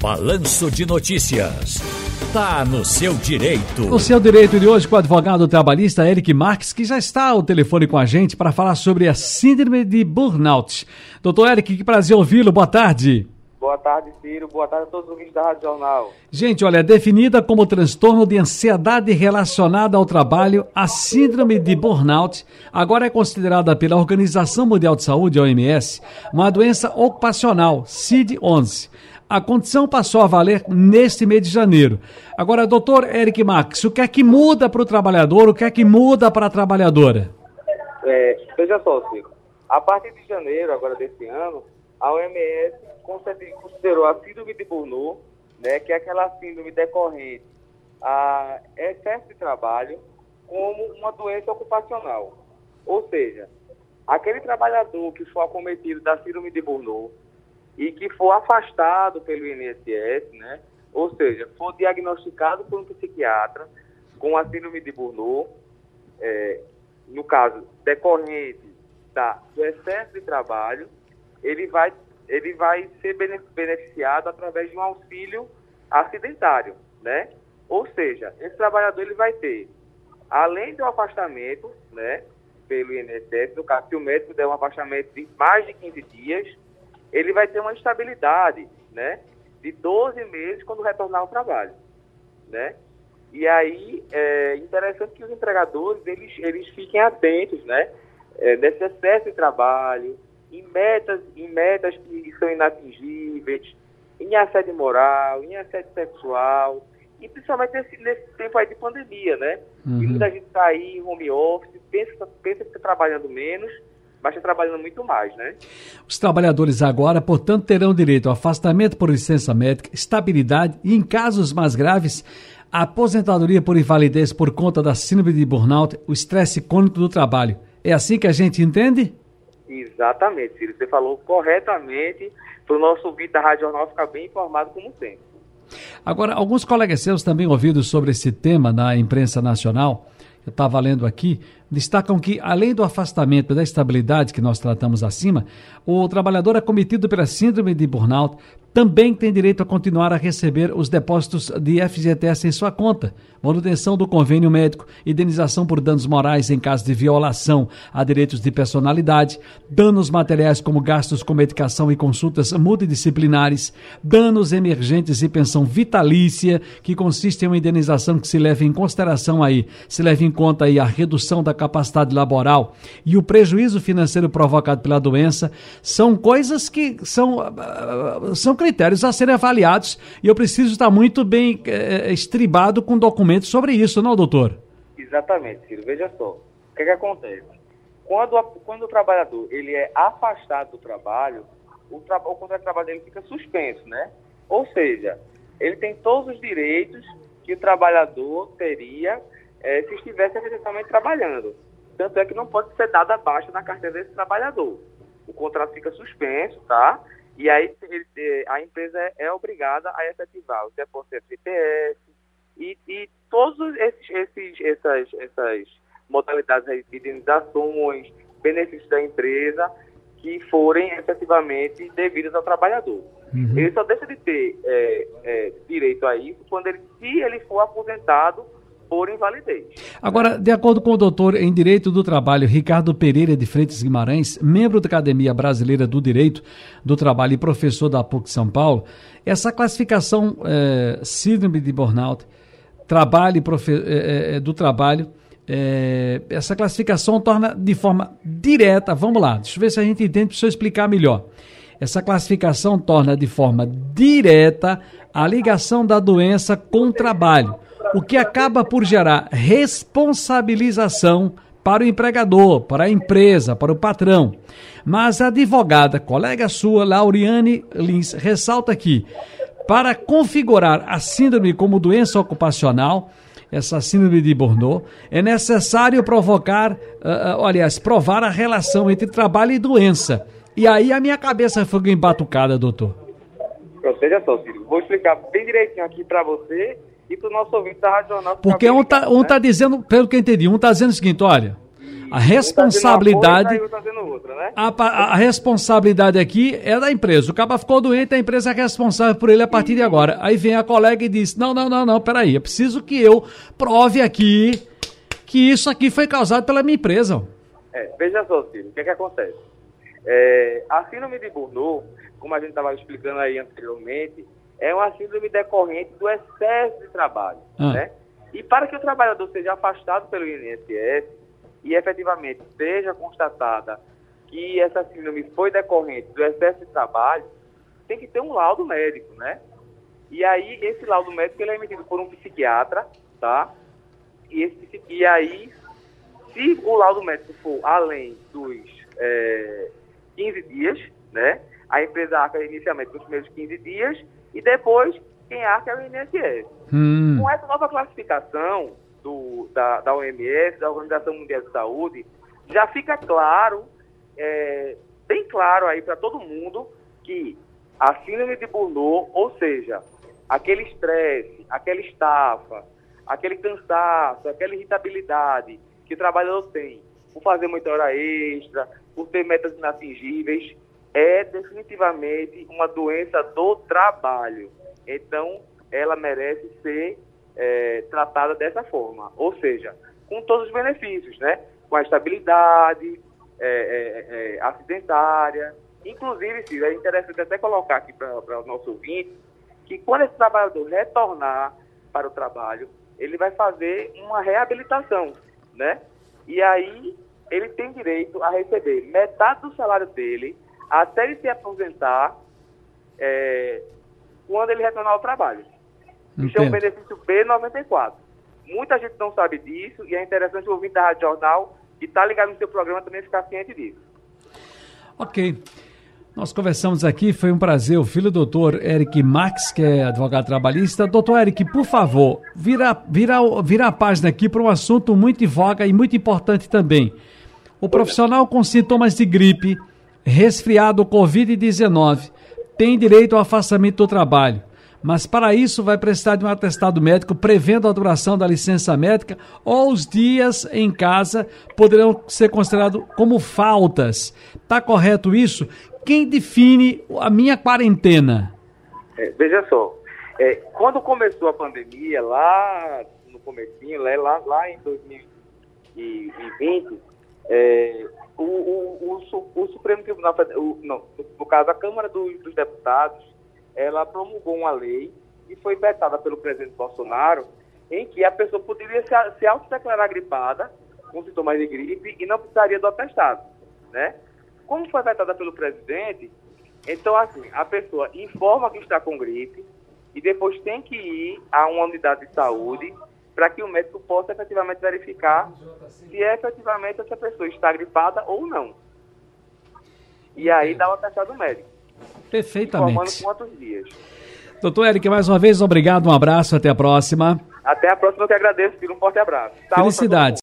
Balanço de Notícias. Tá no seu direito. No seu direito de hoje com o advogado trabalhista Eric Marques, que já está ao telefone com a gente para falar sobre a síndrome de burnout. Doutor Eric, que prazer ouvi-lo. Boa tarde. Boa tarde, Ciro. Boa tarde a todos os ouvintes da Rádio Jornal. Gente, olha, definida como transtorno de ansiedade relacionada ao trabalho, a síndrome de burnout agora é considerada pela Organização Mundial de Saúde, OMS, uma doença ocupacional, CID-11. A condição passou a valer neste mês de janeiro. Agora, doutor Eric Max, o que é que muda para o trabalhador, o que é que muda para a trabalhadora? É, veja só, Ciro. A partir de janeiro, agora desse ano, a OMS considerou a síndrome de Burnout, né, que é aquela síndrome decorrente a excesso de trabalho, como uma doença ocupacional. Ou seja, aquele trabalhador que for acometido da síndrome de Burnout, e que for afastado pelo INSS, né? ou seja, for diagnosticado por um psiquiatra com a síndrome de Burnout, é, no caso decorrente da, do excesso de trabalho, ele vai, ele vai ser beneficiado através de um auxílio acidentário, né? Ou seja, esse trabalhador ele vai ter, além do afastamento, né, pelo INSS, no caso, se o médico der um afastamento de mais de 15 dias, ele vai ter uma estabilidade, né? De 12 meses quando retornar ao trabalho, né? E aí é interessante que os empregadores eles, eles fiquem atentos, né? É, nesse excesso de trabalho, em metas, em metas que são inatingíveis, em assédio moral, em assédio sexual, e principalmente nesse, nesse tempo aí de pandemia, né? Uhum. E muita gente está aí em home office, pensa, pensa que está trabalhando menos, mas está trabalhando muito mais, né? Os trabalhadores agora, portanto, terão direito ao afastamento por licença médica, estabilidade e, em casos mais graves, a aposentadoria por invalidez por conta da síndrome de burnout, o estresse crônico do trabalho. É assim que a gente entende? Exatamente, Ciro. Você falou corretamente para o nosso ouvinte da Rádio Jornal ficar bem informado como sempre. Agora, alguns colegas seus também ouvidos sobre esse tema na imprensa nacional, eu estava lendo aqui, destacam que, além do afastamento da estabilidade que nós tratamos acima, o trabalhador acometido pela síndrome de burnout também tem direito a continuar a receber os depósitos de FGTS em sua conta, manutenção do convênio médico, indenização por danos morais em caso de violação a direitos de personalidade, danos materiais como gastos com medicação e consultas multidisciplinares, danos emergentes e pensão vitalícia, que consiste em uma indenização que se leva em consideração aí, se leva em conta aí a redução da capacidade laboral e o prejuízo financeiro provocado pela doença, são coisas que são, são critérios a serem avaliados e eu preciso estar muito bem é, estribado com documentos sobre isso, não, doutor? Exatamente, Ciro. Veja só. O que, é que acontece? Quando, quando o trabalhador ele é afastado do trabalho, o, tra o contrato de trabalho dele fica suspenso, né? Ou seja, ele tem todos os direitos que o trabalhador teria é, se estivesse efetivamente trabalhando. Tanto é que não pode ser dada baixa na carteira desse trabalhador. O contrato fica suspenso, tá? E aí ele, a empresa é, é obrigada a efetivar o depósito FGTS e, e todos esses, esses, essas, essas modalidades de indenizações, benefícios da empresa que forem efetivamente devidas ao trabalhador. Uhum. Ele só deixa de ter é, é, direito a isso quando ele, se ele for aposentado por invalidez. Agora, de acordo com o doutor em Direito do Trabalho, Ricardo Pereira de Freitas Guimarães, membro da Academia Brasileira do Direito do Trabalho e professor da PUC São Paulo, essa classificação é, síndrome de burnout, trabalho é, do trabalho, essa classificação torna de forma direta, vamos lá, deixa eu ver se a gente entende para eu explicar melhor. Essa classificação torna de forma direta a ligação da doença com o trabalho o que acaba por gerar responsabilização para o empregador, para a empresa, para o patrão. Mas a advogada, colega sua, Lauriane Lins, ressalta que para configurar a síndrome como doença ocupacional, essa síndrome de Burnout, é necessário provocar, uh, aliás, provar a relação entre trabalho e doença. E aí a minha cabeça foi embatucada, doutor. Veja só, Ciro, vou explicar bem direitinho aqui para você e para o nosso ouvinte da Rádio Jornal. Porque um está um né? tá dizendo, pelo que eu entendi, um está dizendo o seguinte, olha, A responsabilidade. Um tá outra, né? a, a, responsabilidade aqui é da empresa. O cara ficou doente, a empresa é responsável por ele a partir de agora. Aí vem a colega e diz: Não, não, não, não, peraí, é preciso que eu prove aqui que isso aqui foi causado pela minha empresa. É, veja só, Ciro, o que, é que acontece? É, a síndrome de Burnout, como a gente estava explicando aí anteriormente, é uma síndrome decorrente do excesso de trabalho. Ah. Né? E para que o trabalhador seja afastado pelo INSS e efetivamente seja constatada que essa síndrome foi decorrente do excesso de trabalho, tem que ter um laudo médico, né? E aí, esse laudo médico ele é emitido por um psiquiatra, tá? E, esse, e aí, se o laudo médico for além dos é, 15 dias, né? A empresa arca inicialmente nos primeiros 15 dias e depois quem arca é o INSS. Hum. Com essa nova classificação do, da, da OMS, da Organização Mundial de Saúde, já fica claro, é, bem claro aí para todo mundo, que a síndrome de Burnout, ou seja, aquele estresse, aquela estafa, aquele cansaço, aquela irritabilidade que o trabalhador tem por fazer muita hora extra, por ter metas inatingíveis, é definitivamente uma doença do trabalho. Então, ela merece ser é, tratada dessa forma, ou seja, com todos os benefícios, né? Com a estabilidade é, é, é acidentária. Inclusive, Ciro, é interessante até colocar aqui para o nosso ouvinte que quando esse trabalhador retornar para o trabalho, ele vai fazer uma reabilitação, né? E aí ele tem direito a receber metade do salário dele até ele se aposentar é, quando ele retornar ao trabalho. Isso é um benefício B94. Muita gente não sabe disso e é interessante o ouvinte da Rádio Jornal e estar tá ligado no seu programa também ficar ciente disso. Ok. Nós conversamos aqui, foi um prazer. O filho do doutor Eric Max, que é advogado trabalhista. Doutor Eric, por favor, vira, vira, vira a página aqui para um assunto muito em voga e muito importante também. O profissional com sintomas de gripe, resfriado Covid-19, tem direito ao afastamento do trabalho mas para isso vai precisar de um atestado médico prevendo a duração da licença médica ou os dias em casa poderão ser considerados como faltas. Está correto isso? Quem define a minha quarentena? É, veja só, é, quando começou a pandemia, lá no comecinho, lá, lá em 2020, é, o, o, o, o, Supremo Tribunal Federal, no caso a Câmara dos, dos Deputados, ela promulgou uma lei e foi vetada pelo presidente Bolsonaro, em que a pessoa poderia se, se autodeclarar gripada, com sintomas de gripe, e não precisaria do atestado, né? Como foi vetada pelo presidente, então, assim, a pessoa informa que está com gripe e depois tem que ir a uma unidade de saúde para que o médico possa efetivamente verificar se efetivamente essa pessoa está gripada ou não. E aí dá o atestado médico. Perfeitamente. quantos dias. Doutor Eric, mais uma vez, obrigado, um abraço, até a próxima. Até a próxima, eu que agradeço, um forte abraço. Felicidades.